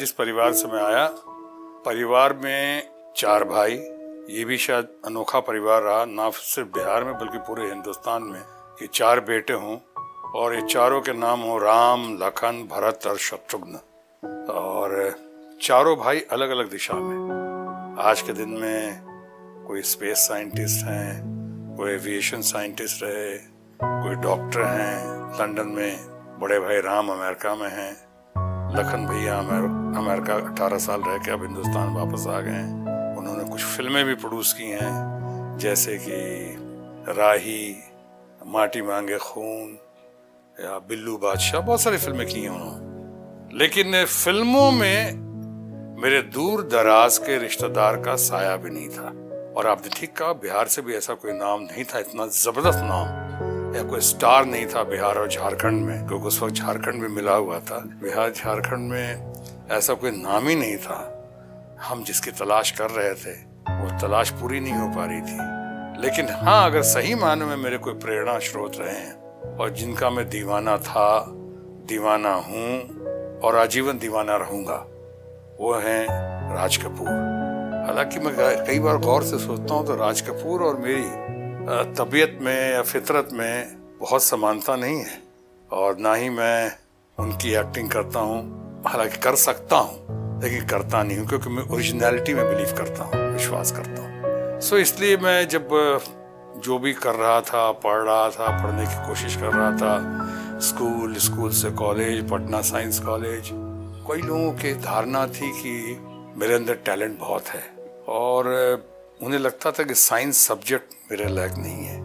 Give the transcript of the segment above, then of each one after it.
जिस परिवार से मैं आया, परिवार में चार भाई, ये भी शायद अनोखा परिवार रहा, ना सिर्फ़ बिहार में, बल्कि पूरे हिंदुस्तान में। कि चार बेटे हों, और ये चारों के नाम हो राम, लखन, भरत और शत्रुघ्न। और चारों भाई अलग अलग दिशा में। आज के दिन में कोई स्पेस साइंटिस्ट हैं, कोई एविएशन साइंटिस्ट रहे, कोई डॉक्टर हैं। लंदन में बड़े भाई राम अमेरिका में हैं। लखन भैया अमेर, अमेरिका 18 साल रह के अब हिंदुस्तान वापस आ गए हैं। उन्होंने कुछ फ़िल्में भी प्रोड्यूस की हैं जैसे कि राही माटी मांगे खून या बिल्लू बादशाह बहुत सारी फ़िल्में की हैं उन्होंने। लेकिन फ़िल्मों में मेरे दूर दराज के रिश्तेदार का साया भी नहीं था। और आपने ठीक कहा बिहार से भी ऐसा कोई नाम नहीं था इतना ज़बरदस्त नाम। या कोई स्टार नहीं था बिहार और झारखंड में, क्योंकि उस वक्त झारखंड में मिला हुआ था। बिहार, झारखंड में ऐसा कोई नाम ही नहीं था। हम जिसकी तलाश कर रहे थे, वो तलाश पूरी नहीं हो पा रही थी। लेकिन हाँ अगर सही मायने में मेरे कोई प्रेरणा स्रोत रहे हैं, और जिनका मैं दीवाना था, दीवाना हूँ, और आजीवन दीवाना रहूँगा, वो है राज कपूर। हालाँकि मैं कई बार गौर से सोचता हूँ तो राज कपूर और मेरी तबीयत में या फितरत में बहुत समानता नहीं है और ना ही मैं उनकी एक्टिंग करता हूँ। हालाँकि कर सकता हूँ, लेकिन करता नहीं हूँ, क्योंकि मैं ओरिजिनलिटी में बिलीव करता हूँ, विश्वास करता हूँ। सो इसलिए मैं जब, जो भी कर रहा था, पढ़ रहा था, पढ़ने की कोशिश कर रहा था, स्कूल स्कूल से कॉलेज पटना साइंस कॉलेज कई लोगों की धारणा थी कि मेरे अंदर टैलेंट बहुत है। और उन्हें लगता था कि साइंस सब्जेक्ट मेरे लायक नहीं है।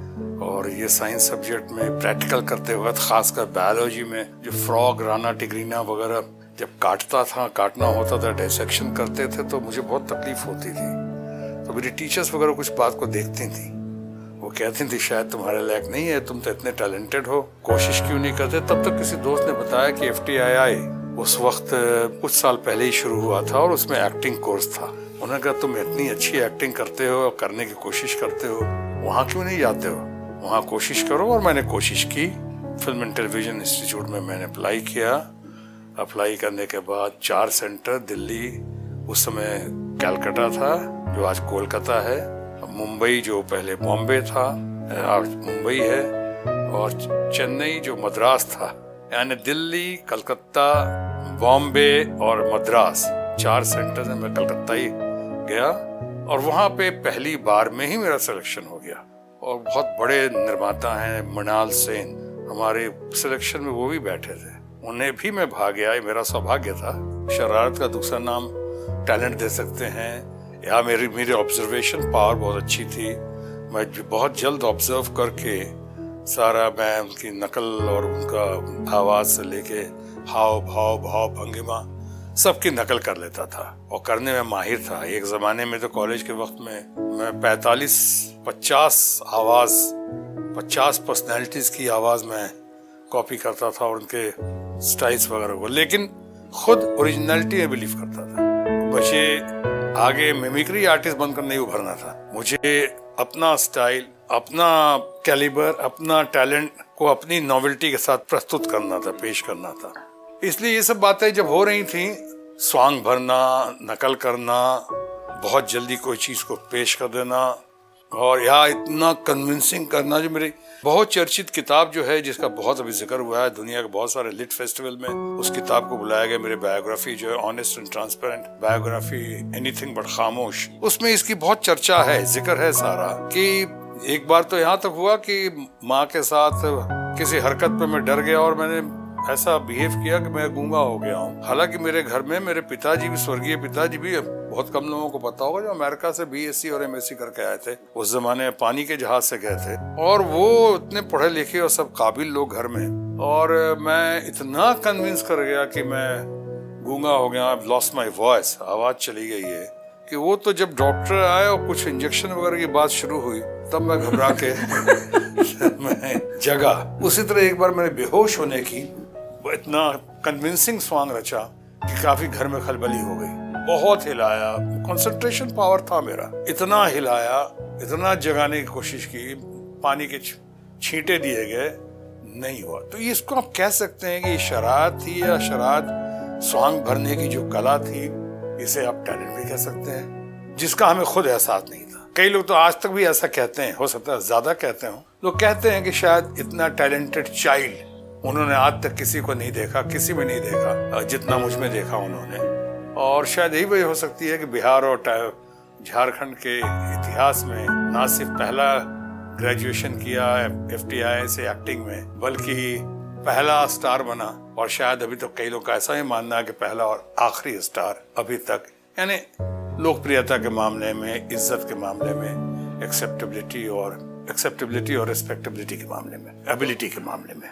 और ये साइंस सब्जेक्ट में प्रैक्टिकल करते वक्त, खासकर बायोलॉजी में, जो फ्रॉग राना टिग्रीना वगैरह, जब काटता था, काटना होता था डायसेक्शन करते थे तो मुझे बहुत तकलीफ़ होती थी। तो मेरी टीचर्स वगैरह कुछ बात को देखती थी। वो कहती थी, शायद तुम्हारे लायक नहीं है, तुम तो इतने टैलेंटेड हो, कोशिश क्यों नहीं करते? तब तक किसी दोस्त ने बताया कि एफ़ उस वक्त, कुछ साल पहले ही शुरू हुआ था और उसमें एक्टिंग कोर्स था। उन्होंने कहा, तुम इतनी अच्छी एक्टिंग करते हो और करने की कोशिश करते हो, वहाँ क्यों नहीं जाते हो? वहाँ कोशिश करो और मैंने कोशिश की। फ़िल्म एंड टेलीविज़न इंस्टीट्यूट में मैंने अप्लाई किया। अप्लाई करने के बाद चार सेंटर, दिल्ली, उस समय कैलकाटा था, जो आज कोलकाता है। मुंबई, जो पहले बॉम्बे था, आज मुंबई है। और चेन्नई, जो मद्रास था, यानी दिल्ली, कलकत्ता, बॉम्बे और मद्रास, चार सेंटर में मैं कलकत्ता ही गया। और वहाँ पे पहली बार में ही मेरा सिलेक्शन हो गया। और बहुत बड़े निर्माता हैं मृणाल सेन। हमारे सिलेक्शन में वो भी बैठे थे। उन्हें भी मैं भाग गया मेरा सौभाग्य था। शरारत का दूसरा नाम टैलेंट दे सकते हैं। या मेरी मेरी ऑब्जर्वेशन पावर बहुत अच्छी थी। मैं बहुत जल्द ऑब्ज़र्व करके सारा मैं उनकी नकल और उनका आवाज़ से लेके हाव भाव भाव भंगिमा सबकी नकल कर लेता था। और करने में माहिर था। एक जमाने में तो कॉलेज के वक्त में मैं 45 50 आवाज़ 50 पर्सनैलिटीज की आवाज़ में कॉपी करता था और उनके स्टाइल्स वगैरह को। लेकिन खुद ओरिजिनलिटी में बिलीव करता था। मुझे आगे मिमिक्री आर्टिस्ट बनकर नहीं उभरना था। मुझे अपना स्टाइल अपना कैलिबर अपना टैलेंट को अपनी नॉवेल्टी के साथ प्रस्तुत करना था, पेश करना था। इसलिए ये सब बातें जब हो रही थी, स्वांग भरना, नकल करना, बहुत जल्दी कोई चीज़ को पेश कर देना, और या इतना कन्विंसिंग करना जो मेरी बहुत चर्चित किताब जो है, जिसका बहुत अभी ज़िक्र हुआ है, दुनिया के बहुत सारे लिट फेस्टिवल में, उस किताब को बुलाया गया मेरी बायोग्राफी जो है honest and transparent biography anything but खामोश। उसमें इसकी बहुत चर्चा है, ज़िक्र है सारा कि एक बार तो यहाँ तक हुआ कि माँ के साथ किसी हरकत पे मैं डर गया और मैंने ऐसा बिहेव किया कि मैं गूँगा हो गया हूँ। हालाँकि मेरे घर में मेरे पिताजी भी, स्वर्गीय पिताजी भी, बहुत कम लोगों को पता होगा जो अमेरिका से बीएससी और एमएससी करके आए थे। उस जमाने में पानी के जहाज़ से गए थे। और वो इतने पढ़े लिखे और सब काबिल लोग घर में। और मैं इतना कन्विंस कर गया कि मैं गूँगा हो गया लॉस्ट माई वॉइस आवाज़ चली गई है। कि वो तो जब डॉक्टर आए और कुछ इंजेक्शन वगैरह की बात शुरू हुई, तब मैं घबरा के मैं जगा। उसी तरह एक बार मैंने बेहोश होने की इतना कन्विंसिंग सॉन्ग रचा कि काफ़ी घर में खलबली हो गई। बहुत हिलाया। कंसंट्रेशन पावर था मेरा। इतना हिलाया, इतना जगाने की कोशिश की, पानी के छींटे दिए गए, नहीं हुआ। तो इसको आप कह सकते हैं कि शरारत थी या शरारत स्वांग भरने की जो कला थी, इसे आप टैलेंट भी कह सकते हैं, जिसका हमें खुद एहसास नहीं था। कई लोग तो आज तक भी ऐसा कहते हैं, हो सकता है ज़्यादा कहते हो। लोग कहते हैं कि शायद इतना टैलेंटेड चाइल्ड उन्होंने आज तक किसी को नहीं देखा, किसी में नहीं देखा जितना मुझमें देखा उन्होंने। और शायद यही वजह हो सकती है कि बिहार और झारखंड के इतिहास में, ना सिर्फ़ पहला ग्रेजुएशन किया एफ़ से एक्टिंग में, बल्कि पहला स्टार बना। और शायद अभी तो कई लोग का ऐसा ही मानना है कि पहला और आखिरी स्टार अभी तक, यानी लोकप्रियता के मामले में, इज़्ज़त के मामले में एक्सेप्टेबिलिटी और एक्सेप्टेबिलिटी और रिस्पेक्टेबिलिटी के मामले में एबिलिटी के मामले में।